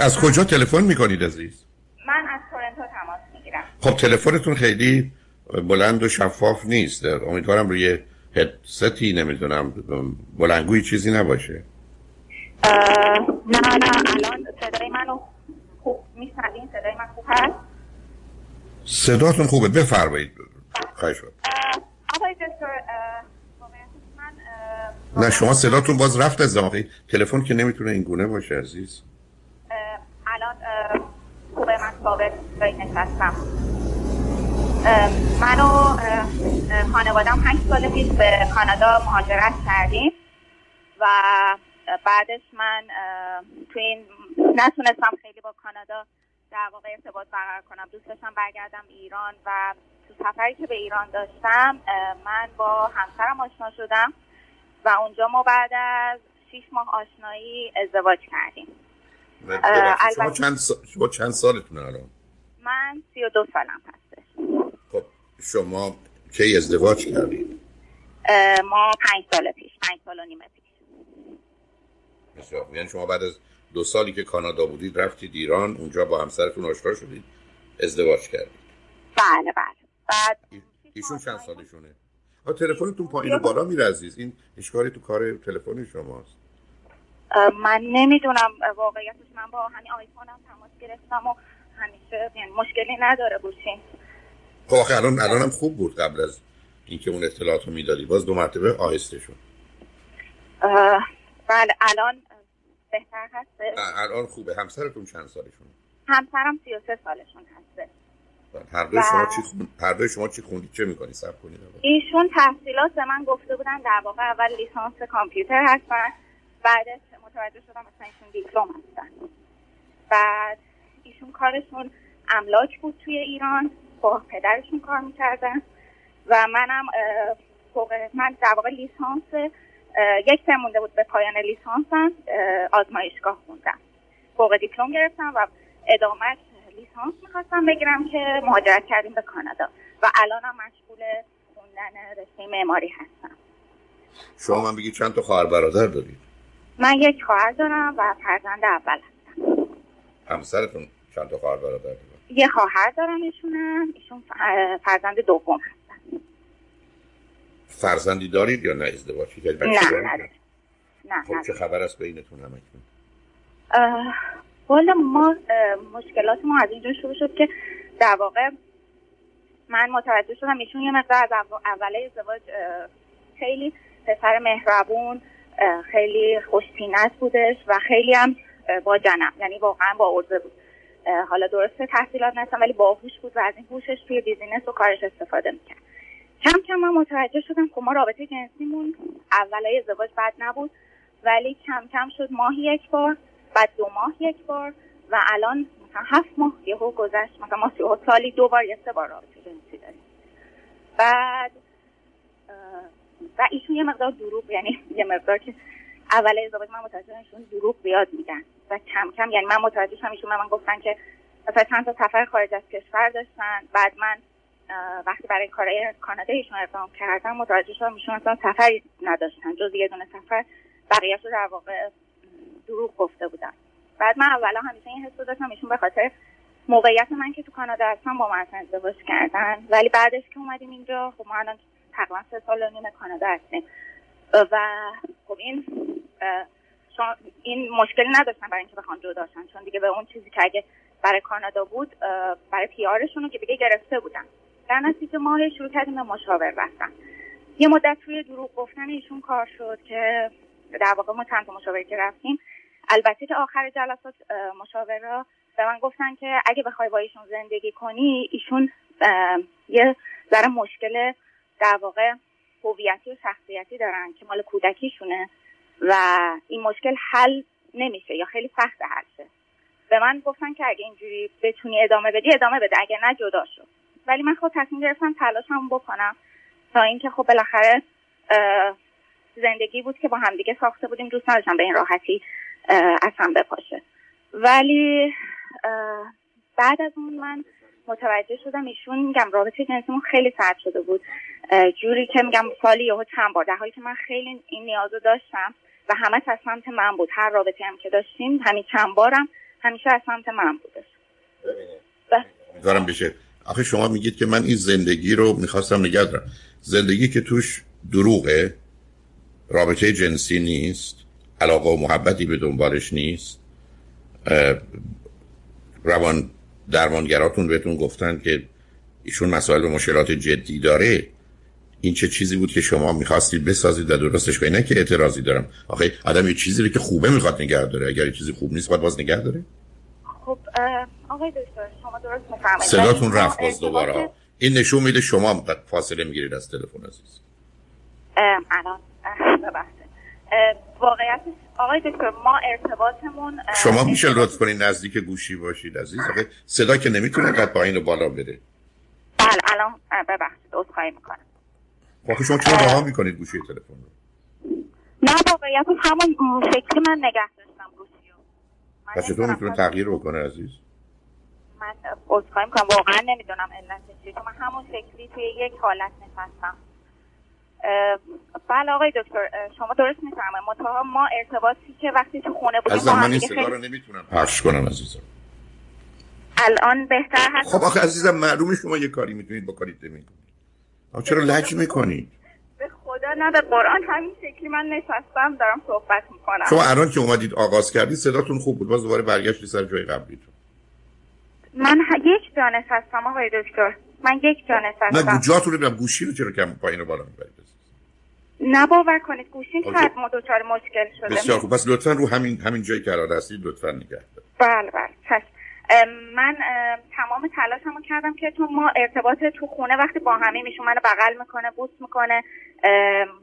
از کجا تلفن می‌کنید عزیز؟ من از تورنتو تماس می‌گیرم. خب تلفنتون خیلی بلند و شفاف نیست. امیدوارم روی هدستی نمی‌دونم بلنگوی چیزی نباشه. نه نه الان صدای منو خوب میشنوین؟ صدای من خوب هست؟ صداتون خوبه. بفرمایید. خواهش آقای دکتر نه شما صداتون باز رفت از تلفن که نمی‌تونه این گونه باشه عزیز. الان خوبه من ثابت نشستم من و خانوادم هشت سال پیش به کانادا مهاجرت کردیم و بعدش من تو این نتونستم خیلی با کانادا در واقع ارتباط برقرار کنم. دوست داشتم برگردم ایران و تو سفری که به ایران داشتم من با همسرم آشنا شدم و اونجا ما بعد از شیش ماه آشنایی ازدواج کردیم. شما چند, شما چند سالتونه الان؟ من سی و دو سالم هستش. خب شما کی ازدواج کردید؟ ما پنج سال پیش پنج سال و نیمه پیش. بسیار یعنی شما بعد از دو سالی که کانادا بودید رفتید ایران اونجا با همسرتون آشنا شدید ازدواج کردید. بله بله. بعد ایشون چند سالشونه؟ تلفنتون پایین و بالا میره عزیز. این اشکالی تو کار تلفن شماست. من نمی‌دونم واقعیتش. من با همین آیفونم تماس گرفتم و همیشه یعنی مشکلی نداره گوشین خب آخه الان الانم خوب بود قبل از اینکه اون اطلاعات رو می‌دادی. باز دو مرتبه آهسته شد بله الان بهتر هست الان خوبه. همسرتون چند سالشونه همسرم 33 سالشون هسته. بله، هر دوی شما چی خون... هر دوی شما چی خوندید چه می‌کنی؟ سب کنید ایشون تحصیلات به من گفته بودن در واقع اول لیسانس کامپیوتر هستن بعدش متوجه شدم مثلا ایشون دیپلم هستن. بعد ایشون کارشون املاک بود توی ایران با پدرشون کار می‌کردن و منم فوق من در واقع لیسانس یک سر مونده بود به پایان لیسانسم آزمایشگاه خوندم فوق دیپلم گرفتم و ادامه لیسانس می‌خواستم بگیرم که مهاجرت کردیم به کانادا و الانم مشغول خوندن رشته معماری هستم. شما من بگید چند تا خواهر برادر دارید؟ من یک خواهر دارم و فرزند اول هستم. همسرتون چند تا خواهر برادر یه خواهر دارم ایشونم. ایشون فرزند دوم هستن. فرزندی دارید یا نه ازدواج؟ کردید نه نه نه خب چه خبر است بینتون همکنون؟ والا ما مشکلات ما از اینجا شروع شد که در واقع من متوجه شدم ایشون یه مقدار از اوله ازدواج خیلی پسر مهربون خیلی خوشتینت بودش و خیلی هم با جنم یعنی واقعا با عرضه بود. حالا درسته تحصیلات نستم ولی باهوش بود و از این هوشش توی بیزینس و کارش استفاده می‌کرد. کم کم من متوجه شدم که ما رابطه جنسیمون اولای ازدواج بد نبود ولی کم کم شد ماهی یک بار بعد دو ماه یک بار و الان مثلا هفت ماه یهو گذشت. مثلا ما سالی دو بار یا سه بار رابطه جنسی داریم. بعد و ایشون یه مقدار دروغ یعنی یه مقدار که اول ازدواج من متوجه ایشون دروغ زیاد میدن و کم کم یعنی من متوجه شدم ایشون من گفتن که مثلا چند تا سفر خارج از کشور داشتن بعد من وقتی برای کارهای کانادا ایشون اقدام کردم متوجه شدم ایشون اصلا سفری نداشتن جز یه دونه سفر بقیه‌اش رو در واقع دروغ گفته بودن. بعد من اولا همیشه این حس داشتم ایشون به خاطر موقعیت من که تو کانادا هستم با من ازدواج کردن ولی بعدش که اومدیم اینجا خب ما الان تقریبا سه سال و نیم کانادا هستیم. و خب این این مشکلی نداشتن برای اینکه بخوان جداشن چون دیگه به اون چیزی که اگه برای کانادا بود برای پیارشون که دیگه گرفته بودن. در نتیجه ما شروع کردیم به مشاور رفتن. یه مدت روی دروغ گفتن ایشون کار شد که در واقع ما چند مشاوری که رفتیم. البته که آخر جلسات مشاوره به من گفتن که اگه بخوای با ایشون زندگی کنی ایشون یه ذره مشکل در واقع هویتی و شخصیتی دارن که مال کودکیشونه و این مشکل حل نمیشه یا خیلی سخت حل شه. به من گفتن که اگه اینجوری بتونی ادامه بدی ادامه بده. اگه نه جدا شو. ولی من خود تصمیم گرفتم تلاشم بکنم تا اینکه خب بالاخره زندگی بود که با همدیگه ساخته بودیم. دوست نداشتم به این راحتی اصلا بپاشه. ولی بعد از اون من متوجه شدم ایشون میگم رابطه جنسیمون خیلی سرد شده بود. جوری که میگم سالی یهو چند بار در حالی که من خیلی این نیازو داشتم و همه از سمت من بود. هر رابطه هم که داشتیم همین چند بارم همیشه از سمت من بوده دارم بشه. آخه شما میگید که من این زندگی رو می‌خواستم نگه دارم. زندگی که توش دروغه رابطه جنسی نیست علاقه و محبتی به دنبالش نیست روان درمانگراتون بهتون گفتن که ایشون مسائل و مشکلات جدی داره. این چه چیزی بود که شما می‌خواستید بسازید و درستش کنید؟ نه که اعتراضی دارم. آخه آدم یه چیزی رو که خوبه می‌خواد نگه داره. اگر یه چیزی خوب نیست باید باز نگه داره. خب آقای دکتر شما درست میفرمایید. صداتون رفت باز دوباره. این نشون میده شما فاصله می‌گیرید از تلفن عزیز. الان. واقعیت آقای دکتر ما ارتباطمون شما میشه لطف کنید نزدیک گوشی باشید عزیز. آقای صدا که نمی‌تونه قد پایین و بالا بره. بله الان ببخشید عذرخواهی می‌کنم. واقعا شما چرا رها می‌کنید گوشی تلفن رو؟ نه واقعیت همون شکلی من نگه داشتم گوشی رو. چطور می‌تونه تغییر بکنه عزیز؟ من عذرخواهی می‌کنم واقعا نمی‌دونم علتش چیه من همون شکلی توی یک حالت نشستم. بله آقای دکتر شما درست میفرمایید. متها ما ارتباطی که وقتی تو خونه بودیم از من این صدا رو نمی‌تونم پخش کنم عزیزم. الان بهتر هست؟ خب آخه عزیزم معلومه شما یه کاری می‌تونید بکنید نمی‌کنید چرا لج می‌کنید؟ به خدا نه به قرآن همین شکلی من نشستم دارم صحبت می‌کنم. شما الان که اومدید آغاز کردید صداتون خوب بود. باز دوباره برگشتی سر جای قبلیتون. من یک جا نشستم آقای دکتر. من یک جا نشستم. نه جاتون رو گوشی رو چرا کم پایین رو بالا می‌برید؟ نه باور کنید گوشین شاید ما دوچار مشکل شده. بسیار خوب. پس لطفا رو همین همین جایی که الان هستید لطفا نگه بله بله. چشم. من تمام تلاشمو کردم که تو ما ارتباط تو خونه وقتی با همه میشون منو بغل می‌کنه بوس می‌کنه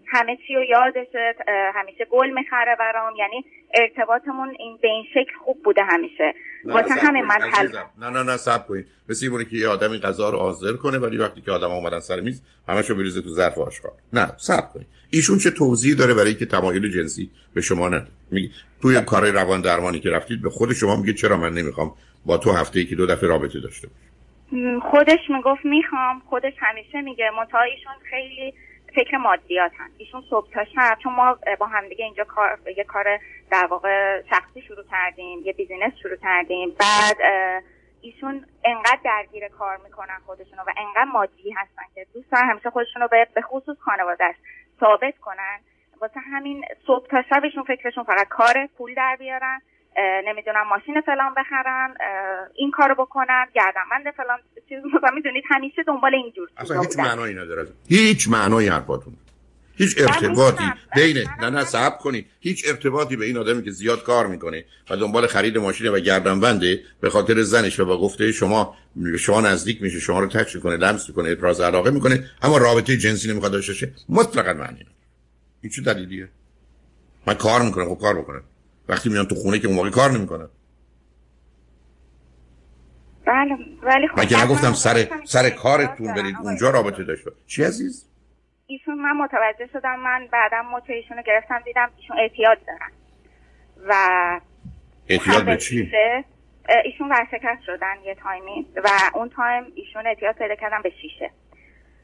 همه چی رو یادشه همیشه گل می‌خره برام. یعنی ارتباطمون این به این شکل خوب بوده همیشه. واسه همین من تل... نه نه نه سب کنید مثل که یه آدمی غذا رو حاضر کنه ولی وقتی که آدم اومدن سر میز همشو بریزه تو ظرف آشغال. نه سب کنید ایشون چه توضیحی داره برای اینکه تمایل جنسی به شما نداره؟ میگه توی کار روان درمانی که رفتید به خود شما میگه چرا من نمی‌خوام با تو هفته ای که دو دفعه رابطه داشته باشه خودش می‌گفت می‌خوام. خودش همیشه میگه. منتها ایشون خیلی فکر مادیات هم ایشون صبح تا شب چون ما با همدیگه اینجا کار یه کار در واقع شخصی شروع کردیم یه بیزینس شروع کردیم. بعد ایشون انقدر درگیر کار می‌کنن خودشونو و انقدر مادی هستن که دوست دارن همیشه خودشونو به خصوص خانوادهش ثابت کنن. واسه همین صبح تا شبشون فکرشون فقط کار پول در بیارن. نمی‌دونم ماشین فلان بخرن این کارو بکنن گردنبند فلان چیز مثلا می‌دونید همیشه دنبال این جور اصلا هیچ معنایی نداره. هیچ معنایی حرفاتون. هیچ ارتباطی. بین نه نه صبر کنید هیچ ارتباطی به این آدمی که زیاد کار می‌کنه و دنبال خرید ماشین و گردنبنده به خاطر زنش و با گفته شما شما نزدیک میشه شما رو تچ کنه لمس کنه ابراز علاقه می‌کنه اما رابطه جنسی نمی‌خواد داشته باشه مطلقا معنی نداره. این چه دلیلیه؟ من کار می‌کنم خب کار بکنم. وقتی میان تو خونه که اون موقع کار نمی‌کنن. بله ولی خب من نگفتم سر سر کارتون برید اونجا رابطه داشته چی عزیز؟ ایشون من متوجه شدم من بعدم موچه ایشونو گرفتم دیدم ایشون اعتیاد دارن. و اعتیاد به چی؟ ایشون ورشکست شدن یه تایمی و اون تایم ایشون اعتیاد پیدا کردم به شیشه.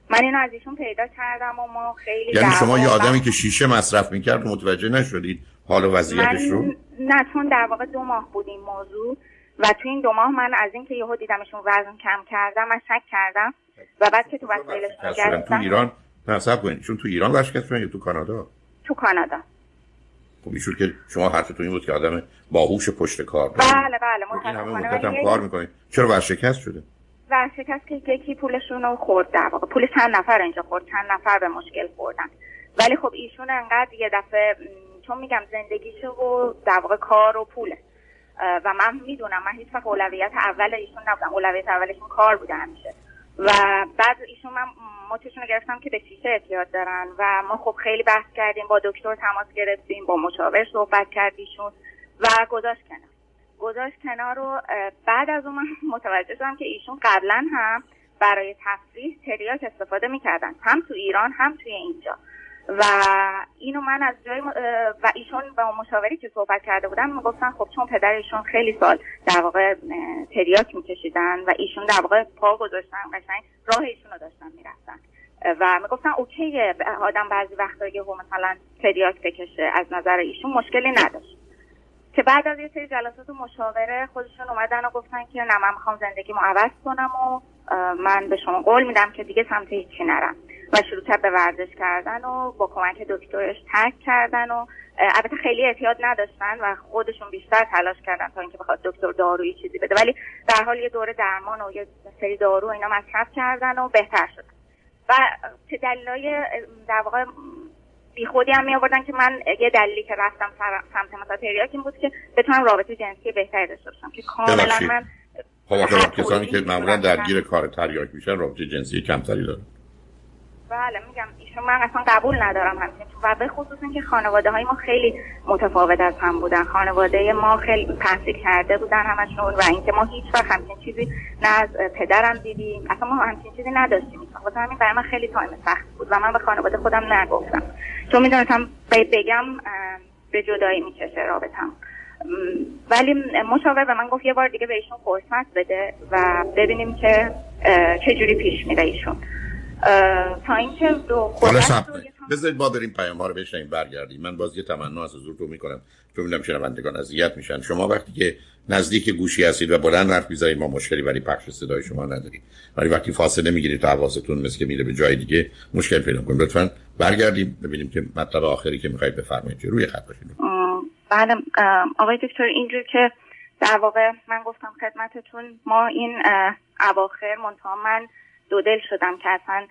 من اینو از ایشون پیدا کردم و ما خیلی یعنی شما یه آدمی که شیشه مصرف می‌کرد متوجه نشدید حال و وضعیتش رو؟ نه چون در واقع دو ماه بود این موضوع و تو این دو ماه من از اینکه یهو دیدمشون وزن کم کردم من شک کردم و بعد که تو وسایلش گشتم تو ایران نه صبر کنید چون تو ایران ورشکست یا تو کانادا؟ تو کانادا. خب ایشون که شما حرفتون این بود که آدم باهوش پشت کار بله بله خب این همه هم کار می‌کنید چرا ورشکست شده؟ ورشکست که یکی پولشون رو خورد در واقع. پول چند نفر اینجا خورد؟ چند نفر به مشکل خوردن. ولی خب ایشون انقدر یه دفعه چون میگم زندگیشو و در واقع کار و پوله. و من می‌دونم من هیچ وقت اولویت اول ایشون نبودم. اولویت اولشون کار بوده همیشه. و بعد ایشون من مچشون رو گرفتم که به شیشه اعتیاد دارن. و ما خب خیلی بحث کردیم با دکتر تماس گرفتیم با مشاور صحبت کردیشون و گذاشت کنار. گذاشت کنار رو بعد از اون من متوجه شدم که ایشون قبلا هم برای تفریح تریاک استفاده می‌کردن. هم تو ایران هم توی اینجا. و اینو من از جای و ایشون با مشاوری که صحبت کرده بودم می‌گفتن خب چون پدر ایشون خیلی سال در واقع تریاک میکشیدن و ایشون در واقع پا گذاشتن قشنگ راه ایشون رو داشتن می‌رفتن. و می‌گفتن اوکیه آدم بعضی وقتا یه مثلا تریاک بکشه از نظر ایشون مشکلی نداشت. که بعد از یه سری جلسات و مشاوره خودشون اومدن و گفتن که نه من می‌خوام زندگیمو عوض کنم و من به شما قول میدم که دیگه سمت هیچی نرم. و شروع کرد به ورزش کردن و با کمک دکترش ترک کردن و البته خیلی احتیاط نداشتن و خودشون بیشتر تلاش کردن تا اینکه بخواد دکتر دارویی چیزی بده. ولی در حال یه دوره درمان و یه سری دارو اینا مصرف کردن و بهتر شدن و چه دلایل در واقع بی خودی هم می آوردن که من یه دلیلی که رفتم سمت مثلا تریاک این بود که بتونم رابطه جنسی بهتری داشته باشم. که کاملا من کسانی که معمولا درگیر کار تریاک میشن رابطه جنسی کمتری دارن. بله میگم ایشون من اصلا قبول ندارم همچنین و به خصوص اینکه خانواده های ما خیلی متفاوت از هم بودن. خانواده ما خیلی تحصیل کرده بودن همشون و اینکه ما هیچ وقت همچین چیزی نه از پدرم دیدیم. اصلا ما همچین چیزی نداشتیم. واسه همین برای من خیلی تایم سخت بود و من به خانواده خودم نگفتم. چون می‌دونستم بگم به جدایی می‌کشه رابطم ولی مشاور به من گفت یه بار دیگه به ایشون فرصت بده و ببینیم که چه جوری پیش میره ایشون. تا اینکه دو بذارید ما بریم پیام ها رو بشنیم برگردیم. من باز یه تمنا از حضورتون می‌کنم. چون می‌دونم شنوندگان اذیت میشن. شما وقتی که نزدیک گوشی هستید و بلند حرف می‌زنید ما مشکلی برای پخش صدای شما نداریم. ولی وقتی فاصله می‌گیرید تا حواستون مثل که میره به جای دیگه مشکل پیدا کنیم. لطفا برگردیم ببینیم که مطلب آخری که می‌خواید بفرمایید. روی خط باشید؟ بله آقای دکتر اینجور که در واقع من گفتم خدمتتون ما این اواخر منتها من دو دل شدم که اصلا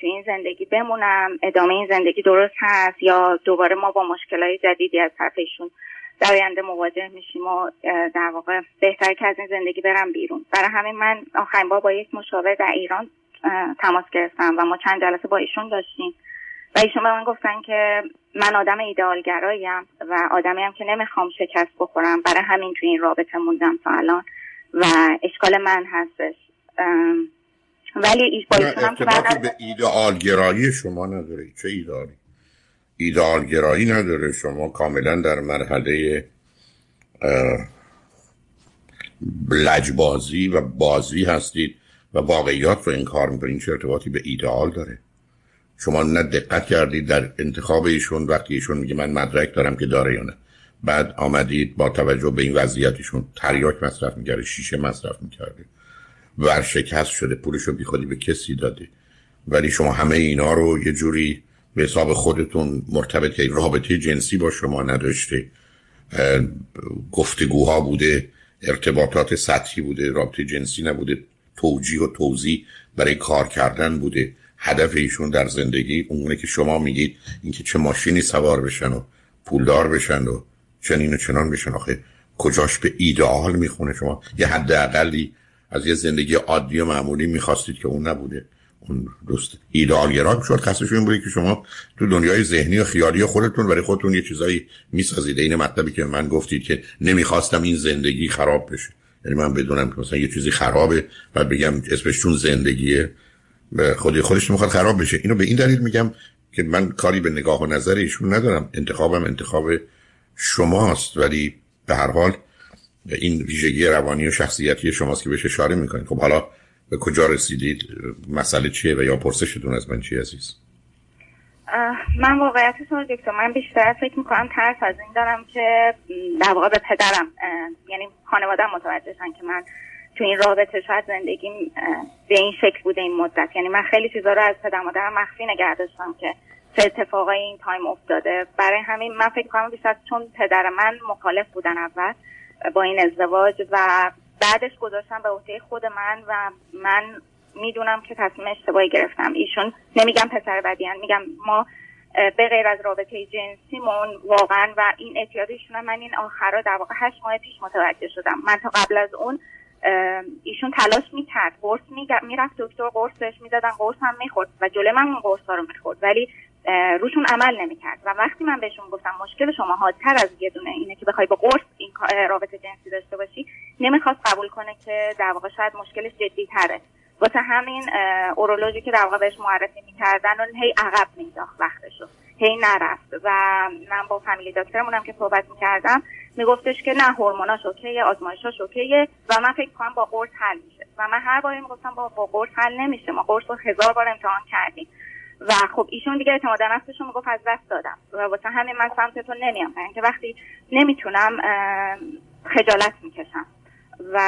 تو این زندگی بمونم ادامه این زندگی درست هست یا دوباره ما با مشکلهای جدیدی از طرف ایشون در آینده مواجه میشیم و در واقع بهتر که از این زندگی برم بیرون. برای همین من آخرین بار با یک مشاور در ایران تماس گرفتم و ما چند جلسه با ایشون داشتیم. و ایشون به من گفتن که من آدم ایدئالگراییم و آدمی هم که نمی‌خوام شکست بخورم. برای همین تو این رابطه موندم تا الان و اشکال من هستش. ولی ارتباطی به ایدئالگرایی شما نداره. چه ایدئالی؟ ایدئالگرایی نداره. شما کاملا در مرحله لجبازی و بازی هستید و واقعیات رو انکار می‌کنید. چه ارتباطی به ایدئال داره؟ شما نه دقت کردید در انتخاب ایشون وقتی ایشون میگه من مدرک دارم که داره یا نه. بعد آمدید با توجه به این وضعیتشون تریاک مصرف می‌کرده شیشه مصرف می‌کرده ورشکست شده پولش رو بیخودی به کسی داده ولی شما همه اینا رو یه جوری به حساب خودتون مرتبط که رابطه جنسی با شما نداشته گفتگوها بوده ارتباطات سطحی بوده رابطه جنسی نبوده توجیه و توضیح برای کار کردن بوده. هدف ایشون در زندگی اونه که شما میگید اینکه چه ماشینی سوار بشن و پولدار بشن و چنین و چنان بشن. آخه کجاش به ایدئال می‌خونه شما؟ یه حد اقلی از یه زندگی عادی و معمولی می‌خواستید که اون نبوده. اون دوست ایدئالگرا شد. خاصش این بوده که شما تو دنیای ذهنی و خیالی خودتون برای خودتون یه چیزایی می‌سازید. این مطلبی که من گفتید که نمی‌خواستم این زندگی خراب بشه. یعنی من بدونم که مثلا یه چیزی خرابه بعد بگم اسمش چون زندگیه. خودی خودش می‌خواد خراب بشه. اینو به این دلیل میگم که من کاری به نگاه و نظر ایشون ندارم. انتخابم انتخاب شماست. ولی به هر حال این ویژگی روانی و شخصیتی شماست که بهش اشاره می‌کنید. خب حالا به کجا رسیدید؟ مسئله چیه و یا پرسشتون از من چی عزیز؟ من واقعیتش دکتر من بیشتر فکر می‌کنم ترس از این دارم که در واقع به پدرم یعنی خانواده متوجهشن که من تو این رابطه شاید زندگیم به این شکل بوده این مدت. یعنی من خیلی چیزا رو از پدر مادرم مخفی نگه داشتم که چه اتفاقای این تایم افتاده. برای همین من فکر کنم بیشتر چون پدر من مخالف بودن اول با این ازدواج و بعدش گذاشتم به عهده خود من و من می‌دونم که تصمیم اشتباهی گرفتم. ایشون نمیگم پسر بدیان میگم ما به غیر از رابطه جنسیمون واقعا و این اعتیادشون من این آخرا در واقع هشت ماه پیش متوجه شدم. من تا قبل از اون ایشون تلاش می‌کرد قرص می‌رفت دکتر قرصش می‌دادن قرص هم می‌خورد و جلو من اون قرص رو می‌خورد. ولی روشون عمل نمی‌کرد. و وقتی من بهشون گفتم مشکل شما حادتر از یه دونه اینه که بخوای با قرص این رابطه جنسی داشته باشی نمی‌خواست قبول کنه که در واقع شاید مشکلش جدی تره واسه همین اورولوژی که در واقع بهش معرفی می‌کردن و هی عقب مینداخت وقتشو. هی نرفت. و من با فامیلی دکترمونم که صحبت می‌کردم میگفتش که نه هورموناش اوکیه آزمایشاش اوکیه و من فکر کنم با قرص حل میشه. و من هر باری می‌گفتم با با قرص حل نمیشه. ما قرص رو هزار بار امتحان کردیم. و خب ایشون دیگه اعتماد نفسشون می‌گفت از دست دادم. و واسه همین من سمتتون نمیام اینکه وقتی نمی‌تونم خجالت می‌کشم. و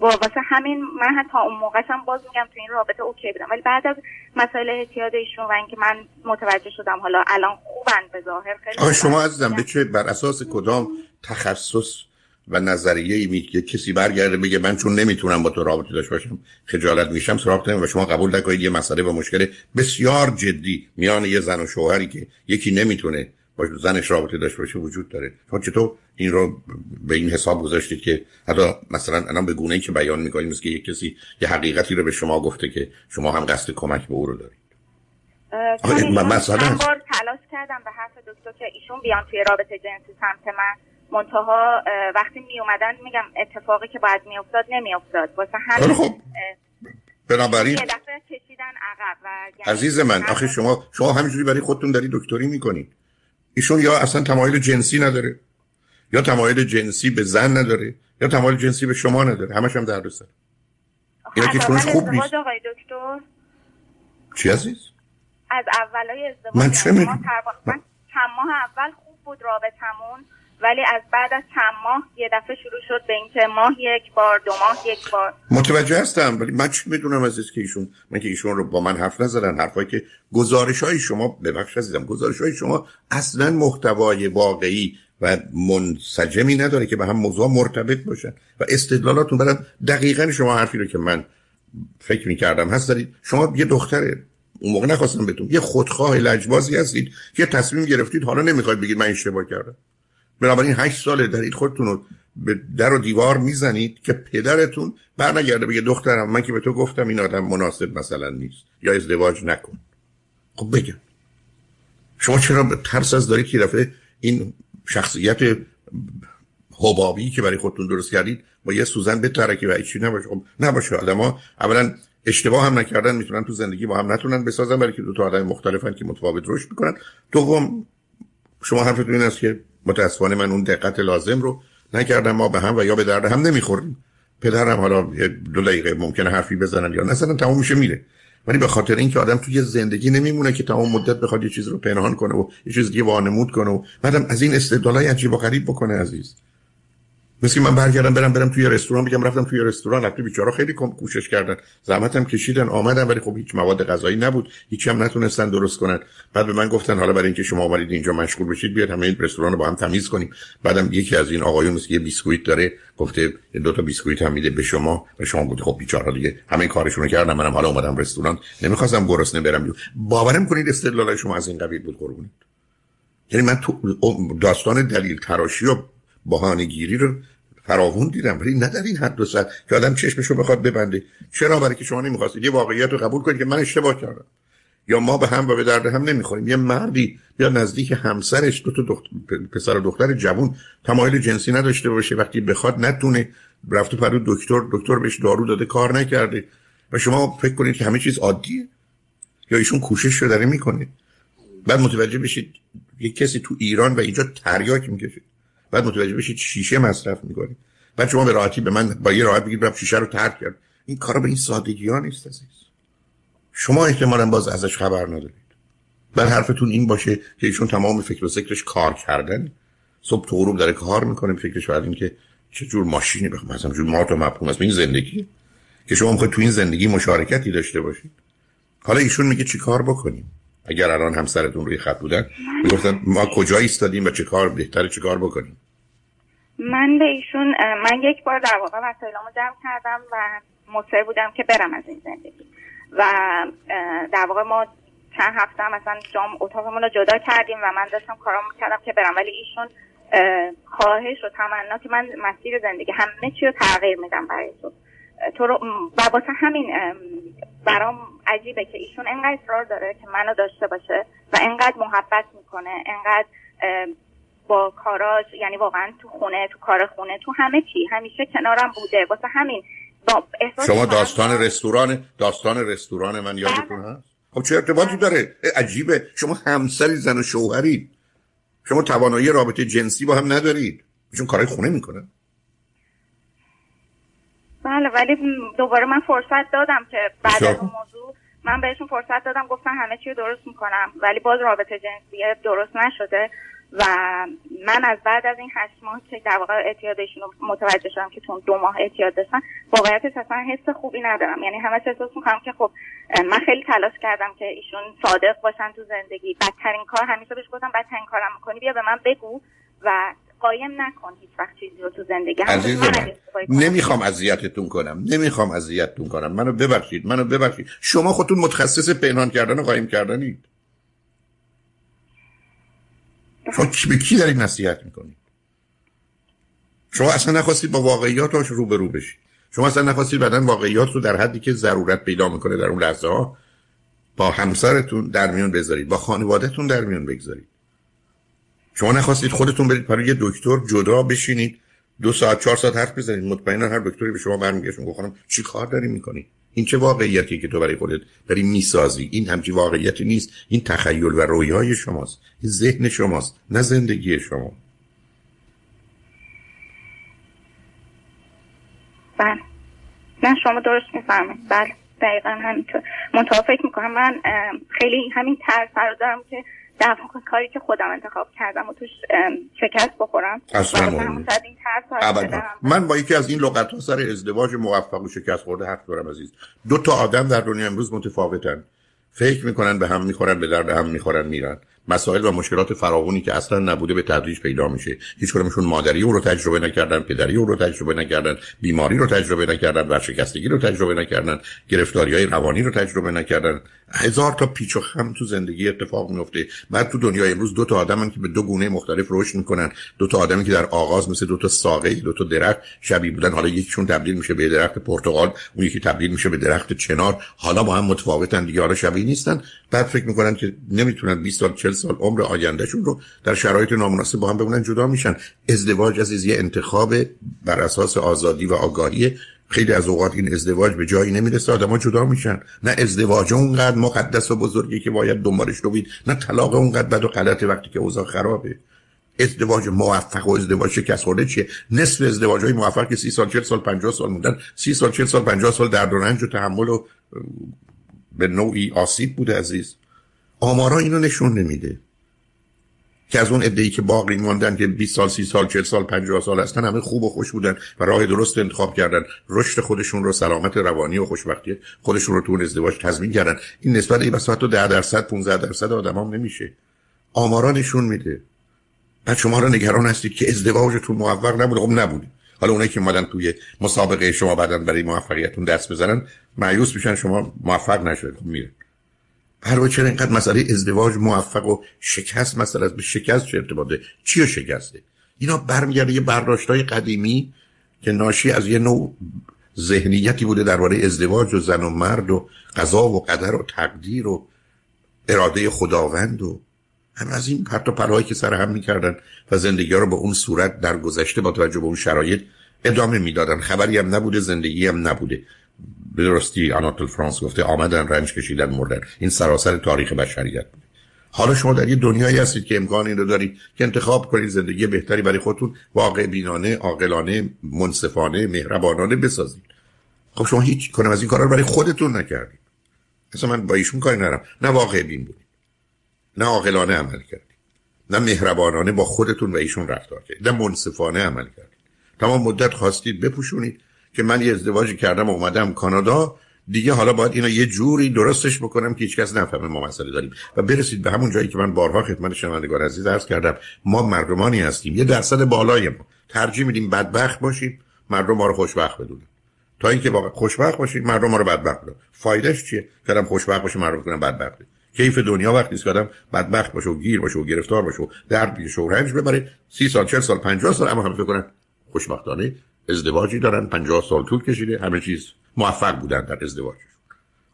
واسه همین من حتی اون موقعشم باز میگم تو این رابطه اوکی بودم. ولی بعد از مسائل اعتیاد ایشون و اینکه من متوجه شدم حالا الان خوبن به ظاهر خیلی شما عزیزم به چه بر اساس کدام تخصص و نظریه ای می کسی برگرده بگه من چون نمی‌تونم با تو رابطه داشته باشم خجالت میشم سراغ و شما قبول نکنید یه مسئله و مشکل بسیار جدی میان یه زن و شوهری که یکی نمی‌تونه با زنش رابطه داشته باشه وجود داره. شما چطور این رو به این حساب گذاشتید که حتی مثلا الان به گونه ای که بیان می‌کنید مثل که یک کسی یه حقیقتی رو به شما گفته که شما هم قصد کمک به او رو دارید؟ مثلا بار تلاش کردم به حرف دکتر که ایشون بیان توی رابطه جنسی سمت من. منتها وقتی می اومدن میگم اتفاقی که باید میافتاد نمیافتاد. واسه همین خب. بنابراین کشیدن عقب و عزیز من آخه شما شما همینجوری برای خودتون داری دکتری می‌کنید. ایشون یا اصلا تمایل جنسی نداره یا تمایل جنسی به زن نداره یا تمایل جنسی به شما نداره. همش هم درد سر اینا که خوب نیست. آقای دکتر. چی عزیز؟ از اولای ازدواج من چه می... من چند ماه اول خوب بود رابطمون. ولی از بعد از چند ماه یه دفعه شروع شد به اینکه ماه یک بار دو ماه یک بار. متوجه هستم ولی من چی می‌دونم از که ایشون من که ایشون رو با من حرف نزدن حرفایی که گزارش های شما ببخش عزیزم گزارش های شما اصلا محتوای واقعی و منسجمی نداره که به هم موضوع مرتبط باشن و استدلالاتون برم دقیقا شما حرفی رو که من فکر می‌کردم هست. دارید شما یه دختره اون موقع نخواستم بهتون یه خودخواه لجبازی هستید که تصمیم گرفتید حالا نمی‌خواید بگید من اشتباه کردم. بنابراین هشت ساله دارید خودتون رو به در و دیوار می‌زنید که پدرتون برنگرده بگه دخترم من که به تو گفتم این آدم مناسب مثلا نیست یا ازدواج نکن. خب بگم. شما چرا ترس از دارید که دفعه این شخصیت حبابی که برای خودتون درست کردید با یه سوزن بترکه و چی نباشه؟ خب نباشه. آدم ها اولا اشتباه هم نکردن می‌تونن تو زندگی با هم نتونن بسازن برای که دو تا آدم مختلفن که متفاوت رشد می‌کنن. دوم شما حرفتون این است که متاسفانه من اون دقت لازم رو نکردم ما به هم و یا به درد هم نمی‌خوریم پدرم حالا دو دقیقه ممکنه حرفی بزنن یا مثلا تمام میشه میره. ولی به خاطر اینکه آدم توی زندگی نمیمونه که تمام مدت بخواد یه چیز رو پنهان کنه و یه چیز دیگه وانمود کنه و بعدم از این استدلالای عجیب و غریب بکنه عزیز. مثل من برگردم برم برم توی رستوران بگم رفتم توی رستوران رفتی بیچاره خیلی کم کوشش کردن. زحمتم کشیدن آمدن ولی خب هیچ مواد غذایی نبود. هیچ هم نتونستن درست کنن. بعد به من گفتن حالا برای اینکه شما آمدید اینجا مشغول بشید بیاد همه این رستوران رو با هم تمیز کنیم. بعدم یکی از این آقایون که یه بیسکویت داره گفته دو تا بیسکویت هم میده به شما. و شما گفت خب بیچاره دیگه همه کارشونو کردم منم حالا اومدم رستوران. نمی‌خواستم گرسنه برم باورم کنید استدلال شما از این قبیل بود قربونید یعنی من تو داستان دلیل تراشی و بهانه‌گیری رو فراوون دیدم ولی نه در این حد و سر که آدم چشمشو بخواد ببنده. چرا برای که شما نمی‌خواستید؟ یه واقعیت رو قبول کنید که من اشتباه کردم. یا ما به هم و به درد هم نمی‌خوریم. یه مردی بیا نزدیک همسرش دو تا دخت... پسر و دختر جوون تمایل جنسی نداشته باشه. وقتی بخواد نتونه رفته پرو دکتر دکتر بهش دارو داده کار نکرده. و شما فکر کنید که همه چیز عادیه؟ یا ایشون کوشش رو داره می‌کنه؟ بعد متوجه بشید یه کسی تو ایران و اینجا تریاک می‌کشه. بعد متوجه بشید شیشه مصرف می‌کنید بعد شما به راحتی به من با یه راحت بگید برم شیشه رو ترک کرد. این کارا به این سادگی ها نیست عزیز. شما احتمالا باز ازش خبر ندارید. بعد حرفتون این باشه که ایشون تمام فکر و ذکرش کار کردن. صبح تو غروب داره کار می‌کنه فکرش بعد این که چه جور ماشینی بخوام مثلا جور ما تو مفهوم است. این زندگی که شما می‌خواید تو این زندگی مشارکتی داشته باشید. حالا ایشون میگه چی کار بکنیم؟ اگر الان همسرتون روی خط بودن می‌گفتن ما کجا ایستادیم و چه کار بهتره چه کار بکنیم؟ من به ایشون من یک بار در واقع وسایلامو جمع کردم و مصر بودم که برم از این زندگی. و در واقع ما چند هفته مثلا جام اتاقمون رو جدا کردیم و من داشتم کارامو کردم که برم. ولی ایشون خواهش و تمنا که من مسیر زندگی همه چی رو تغییر میدم برای تو. تو رو و واسه همین برام عجیبه که ایشون انقدر اصرار داره که منو داشته باشه و انقدر محبت می‌کنه انقدر با کاراش یعنی واقعا تو خونه تو کار خونه تو همه چی همیشه کنارم بوده واسه همین. با شما داستان رستوران داستان رستوران من یادتون بله. هست؟ خب چه ارتباطی داره؟ عجیبه. شما همسری زن و شوهرید. شما توانایی رابطه جنسی با هم ندارید. چون کارهای خونه می‌کنه. بله ولی دوباره من فرصت دادم که بعد از اون موضوع من بهشون فرصت دادم گفتم همه چی رو درست می‌کنم ولی باز رابطه جنسی درست نشده. و من از بعد از این هشت ماه که در واقع اعتیادشون رو متوجه شدم که تون دو ماه اعتیاد داشتن واقعیتش اصلا حس خوبی ندارم. یعنی همه احساس می‌کنم که خب من خیلی تلاش کردم که ایشون صادق باشن تو زندگی. بدترین کار همیشه بهش گفتم بدترین کارم می‌کنی بیا به من بگو و قایم نکن هیچ وقت چیزی رو تو زندگی. نمی‌خوام اذیتتون کنم. نمی‌خوام اذیتتون کنم. منو ببخشید منو ببخشید. شما خودتون متخصص پنهان کردن و قایم کردنید. شما به کی دارید نصیحت می‌کنید شما اصلا نخواستید با واقعیات رو به رو بشید شما اصلا نخواستید بعدا واقعیات رو در حدی که ضرورت پیدا می‌کنه در اون لحظه ها با همسرتون در میون بذارید با خانوادهتون در میون بگذارید. شما نخواستید خودتون برید برای یه دکتر جدا بشینید دو ساعت چهار ساعت حرف بزنید مطمئنا هر دکتری به شما برمیگشت میگه خانم چی کار داری می‌کنی این چه واقعیتی که تو برای خودت داری می‌سازی؟ این همچی واقعیتی نیست. این تخیل و رویای شماست. این ذهن شماست نه زندگی شما. بله. نه شما درست می‌فهمید بله دقیقا همینطور. منطقه فکر می‌کنم من خیلی همین ترس رو دارم که در واقع کاری که خودم انتخاب کردم و توش شکست بخورم. اصلا من با یکی از این لغت ها سر ازدواج موفق و شکست خورده حرف دارم عزیز. دو تا آدم در دنیا امروز متفاوتن. فکر می‌کنن به هم می‌خورن به درد هم می‌خورن میرن. مسائل و مشکلات فراوانی که اصلا نبوده به تدریج پیدا میشه. هیچ کدومشون مادری او رو تجربه نکردن پدری او رو تجربه نکردن بیماری رو تجربه نکردن ورشکستگی رو تجربه نکردن گرفتاری های روانی رو تجربه نکردن. هزار تا پیچ و خم تو زندگی اتفاق میفته بعد تو دنیای امروز دو تا آدمن که به دو گونه مختلف رشد می‌کنن. دو تا آدمی که در آغاز مثل دو تا ساقه دو تا درخت شبیه بودن. حالا یکیشون تبدیل میشه به درخت پرتقال اون یکی تبدیل میشه به درخت چنار. حالا با هم متفاوتن دیگه حالا شبیه نیستن. بعد فکر می‌کنن که نمی‌تونن 20 سال 40 سال عمر آیندهشون رو در شرایط نامناسب با هم بمونن جدا میشن. ازدواج از یه انتخاب بر اساس آزادی و آگاهی. خیلی از اوقات این ازدواج به جایی نمی‌رسه آدما جدا میشن. نه ازدواج اونقدر مقدس و بزرگی که باید دنبالش رو بید نه طلاق اونقدر بد و غلطه وقتی که اوضاع خرابه. ازدواج موفق و ازدواج شکست خورده چیه؟ نصف ازدواج های موفق که سی سال چل سال پنجاه سال موندن سی سال چل سال پنجاه سال درد و رنج و تحمل و به نوعی آسیب بوده عزیز. آمارا اینو نشون نمیده. که از اون ای که باقی موندن که 20 سال 30 سال 40 سال 50 سال هستن همه خوب و خوش بودن و راه درست انتخاب کردن. رشد خودشون رو سلامت روانی و خوشبختی خودشون رو تو ازدواج تضمین کردن. این نسبت ای بس حتی 10 درصد 15 درصد آدمام نمیشه. آمارا نشون میده. بعد شما رو نگران هستید که ازدواجتون موفق نبود خب نبود حالا اونایی که اومدن توی مسابقه شما بعدن برای موفقیتتون دست بزنن مایوس میشن شما موفق نشدید خب میره. برای چرا اینقدر مسئله ازدواج موفق و شکست مسئله به شکست چه ارتباطه؟ چی رو شکسته؟ اینا برمیگرده یه برداشت های قدیمی که ناشی از یه نوع ذهنیتی بوده درباره ازدواج و زن و مرد و قضا و قدر و تقدیر و اراده خداوند و هم از این پرت و پرهایی که سر هم می‌کردن و زندگی رو به اون صورت در گذشته با توجه به اون شرایط ادامه می‌دادن. خبری هم نبوده زندگی هم نبوده. به درستی آناتول فرانس گفته آمدن رنج کشیدن مردن. این سراسر تاریخ بشریت بود. حالا شما در یه دنیایی هستید که امکان این رو دارید که انتخاب کنید زندگی بهتری برای خودتون واقع بینانه عاقلانه منصفانه مهربانانه بسازید. خب شما هیچ کنم از این کارا رو برای خودتون نکردید. اصلا من با ایشون کاری نرم نه واقع بین بودید. نه عاقلانه عمل کردید. نه مهربانانه با خودتون و ایشون رفتار کردید. نه منصفانه عمل کردید. تمام مدت خواستید بپوشونید. که من یه ازدواجی کردم و اومدم کانادا دیگه حالا باید اینا یه جوری درستش بکنم که هیچکس نفهمه ما مسئله داریم. و برسید به همون جایی که من بارها خدمت شنوندگان عزیز عرض کردم ما مردمانی هستیم. یه درصد بالای ما. ترجیح میدیم بدبخت باشیم مردم ما رو خوشبخت بدونن. تا اینکه واقعا خوشبخت باشیم مردم ما رو بدبخت بدونن. فایدهش چیه؟ کردم خوشبخت باشه مردم کنن بدبخت کیف دنیا وقتی است که آدم بدبخت باشه و گیر باشه و گرفتار باشه و درد بکشه و رنج ببره 30 سال 40 سال 50 سال اما هم فکر کنن خوشبختانه ازدواجی دارن 50 سال طول کشیده همه چیز موفق بودن در ازدواجشون.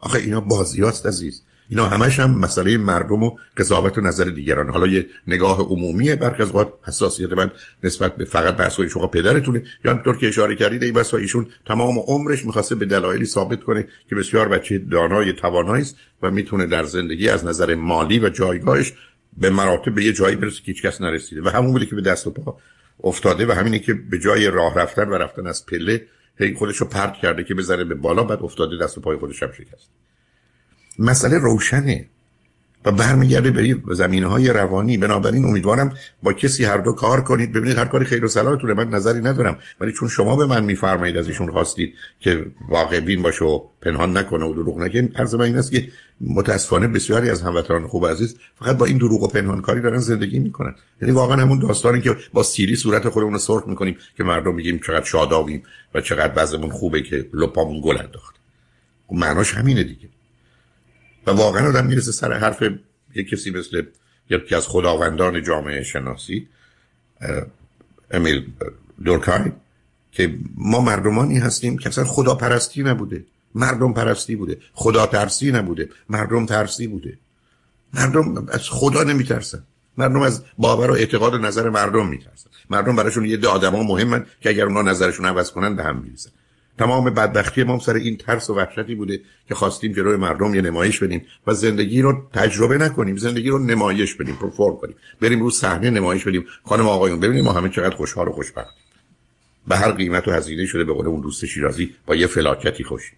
آخه اینا بازیاست عزیز. اینا همش هم مسئله مردم و قضاوت و نظر دیگران. حالا یه نگاه عمومیه برخی از حساسیت من نسبت به فقط بحث شما پدرتونه. یا همطور که اشاره کردید ای بس ایشون تمام عمرش می‌خواسته به دلایلی ثابت کنه که بسیار بچه دانای توانایی است و می‌تونه در زندگی از نظر مالی و جایگاهش به مراتب به یه جایی برسه که هیچ کس نرسیده. و همون بوده که به دست و پا افتاده و همینه که به جای راه رفتن و رفتن از پله هی خودش رو پرت کرده که بزنه به بالا بعد افتاده دست و پای خودش هم شکست. مسئله روشنه. و برمیگرده به زمینه های روانی. بنابراین امیدوارم با کسی هر دو کار کنید. ببینید هر کاری خیر و صلاحتونه من نظری ندارم. ولی چون شما به من میفرمایید از ایشون خواستید که واقع بین باشه و پنهان نکنه و دروغ نگه عرض من این است که متاسفانه بسیاری از هموطنان خوب عزیز فقط با این دروغ و پنهان کاری دارن زندگی می‌کنن. یعنی واقعا همون داستانی که با سیری صورت خودمون رو سرخ می‌کنیم که مردم میگیم چقدر شادابیم و چقدر وضعمون خوبه که لپامون گل انداخت. خب معناش همینه دیگه. و واقعا آدم می‌رسه سر حرف یک کسی مثل یکی از خداوندان جامعه شناسی امیل دورکای که ما مردمانی هستیم که اصلا خدا پرستی نبوده. مردم پرستی بوده. خدا ترسی نبوده. مردم ترسی بوده. مردم از خدا نمیترسن. مردم از باور و اعتقاد و نظر مردم میترسن. مردم براشون یه ده آدم ها مهمن که اگر اونا نظرشون عوض کنن به هم میریزن تمام بدبختی ما سر این ترس و وحشتی بوده که خواستیم جلوی مردم یه نمایش بدیم و زندگی رو تجربه نکنیم زندگی رو نمایش بدیم پرفورم کنیم. بریم رو صحنه نمایش بدیم. خانم آقایون ببینیم ما همه چقدر خوشحال و خوشبخت. به هر قیمت و هزینه شده به قول اون دوست شیرازی با یه فلاکتی خوشی.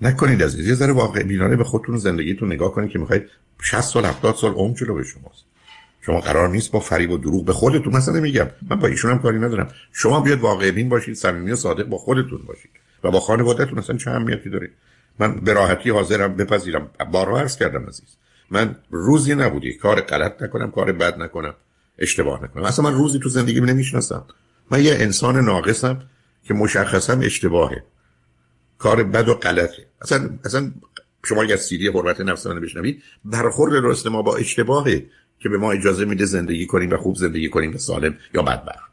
نکنید از یه ذره واقع بینانه به خودتون زندگیتون نگاه کنید که می‌خواید 60 سال 70 سال عمر جلو به شماست. شما قرار نیست با فریب و دروغ به خودتون مثلا نمیگم. من با ایشون هم کاری ندارم. شما بیاد واقع بین باشید صمیمی و صادق با خودتون باشید. و با خانوادهتون مثلا چه اهمیتی داره؟ من به راحتی حاضرم بپذیرم. بارها عرض کردم عزیز. من روزی نبودی. کار غلط نکنم کار بد نکنم. اشتباه نکنم. اصلا من روزی تو زندگی نمی‌شناسم. من یه انسان ناقصم که مشخصم اشتباهه. کار بد و غلطه. اصلا اصلا شما اگر سیدی حرمت نفس من بشنوید برخورد درست ما با اشتباهه. که به ما اجازه میده زندگی کنیم و خوب زندگی کنیم و سالم یا بدبخت.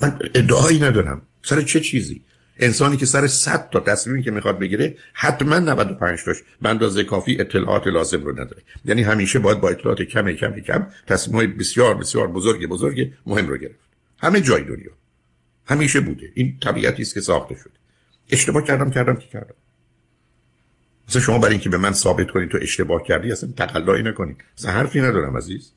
من ادعایی ندارم. سر چه چیزی؟ انسانی که سر 100 تا تصمیمی که می‌خواد بگیره حتما 95 تاش به اندازه کافی اطلاعات لازم رو نداره. یعنی همیشه باید با اطلاعات کم کم کم تصمیم‌های بسیار بسیار بزرگ بزرگ مهم رو گرفت. همه جای دنیا. همیشه بوده. این طبیعتی است که ساخته شده. اشتباه کردم کردم که کردم. مثلا شما برای اینکه به من ثابت کنید تو اشتباه کردی اصلا تقلایی نکنید اصلا حرفی ندارم عزیز.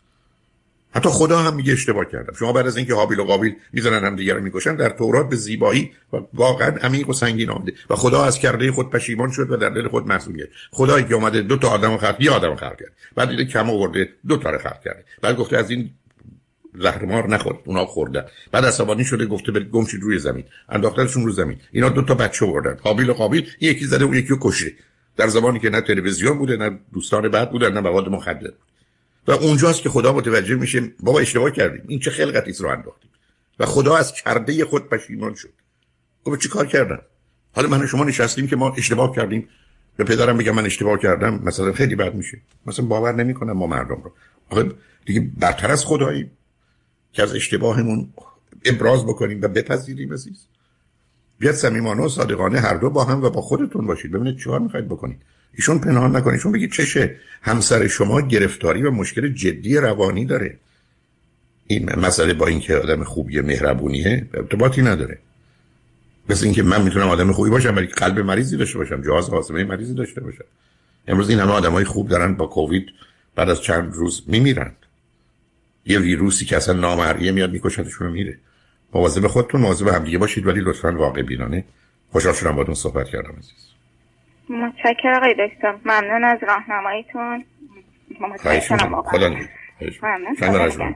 حتی خدا هم میگه اشتباه کردم. شما بعد از اینکه حابیل و قابیل می‌زنن هم دیگر رو می‌کشن در تورات به زیبایی و واقعا عمیق و سنگین آمده. و خدا از کرده خود پشیمان شد و در دل خود مسئولیت خدایی که اومده دو تا آدم خلق یه آدم خلق کرد. بعد دیده کم آورده دو تا رو خلق کرده. بعد گفته از این زهرمار نخورد اونا خوردن. بعد عصبانی شده گفته برید گم روی زمین. انداختنشون رو زمین. اینا دو تا بچه آوردن. حابیل و قابیل یکی زده اون یکی کشته. در زمانی که نه تلویزیون بوده نه دوستان بعد بودن نه مواد مخدر. و اونجاست که خدا متوجه میشه بابا اشتباه کردیم. این چه خلقتی رو انداختیم؟ و خدا از کرده خود پشیمان شد. خب چی کار کردم حالا من شما نشستیم که ما اشتباه کردیم. به پدرم بگم من اشتباه کردم. مثلا خیلی بد میشه. مثلا باور نمی‌کنم ما مردم رو. آخه دیگه برتر از خدایی که از اشتباهمون ابراز بکنیم و بپذیریم عزیز. بیاد صمیمانه و صادقانه هر دو با هم و با خودتون باشید. ببینید چیکار می‌خواید بکنید. ایشون پنهان نکنید ایشون بگید چشه. همسر شما گرفتاری و مشکل جدی روانی داره. این مسئله با اینکه آدم خوبی مهربونیه ارتباطی نداره. مثل اینکه من می‌تونم آدم خوبی باشم ولی قلب مریضی داشته باشم جهاز حاسمه مریضی داشته باشم. امروز این همه آدمای خوب دارن با کووید بعد از چند روز میمیرند یه ویروسی که اصلا نامرئیه میاد میکشتشون رو میره. مواظب خودتون مواظب همدیگه باشید ولی لطفا واقع بینانه. خوشحال شدم باهاتون صحبت کردم عزیز. متشکرم آقای دکتر. ممنون از راهنماییتون. متشکرم خدا ممنون.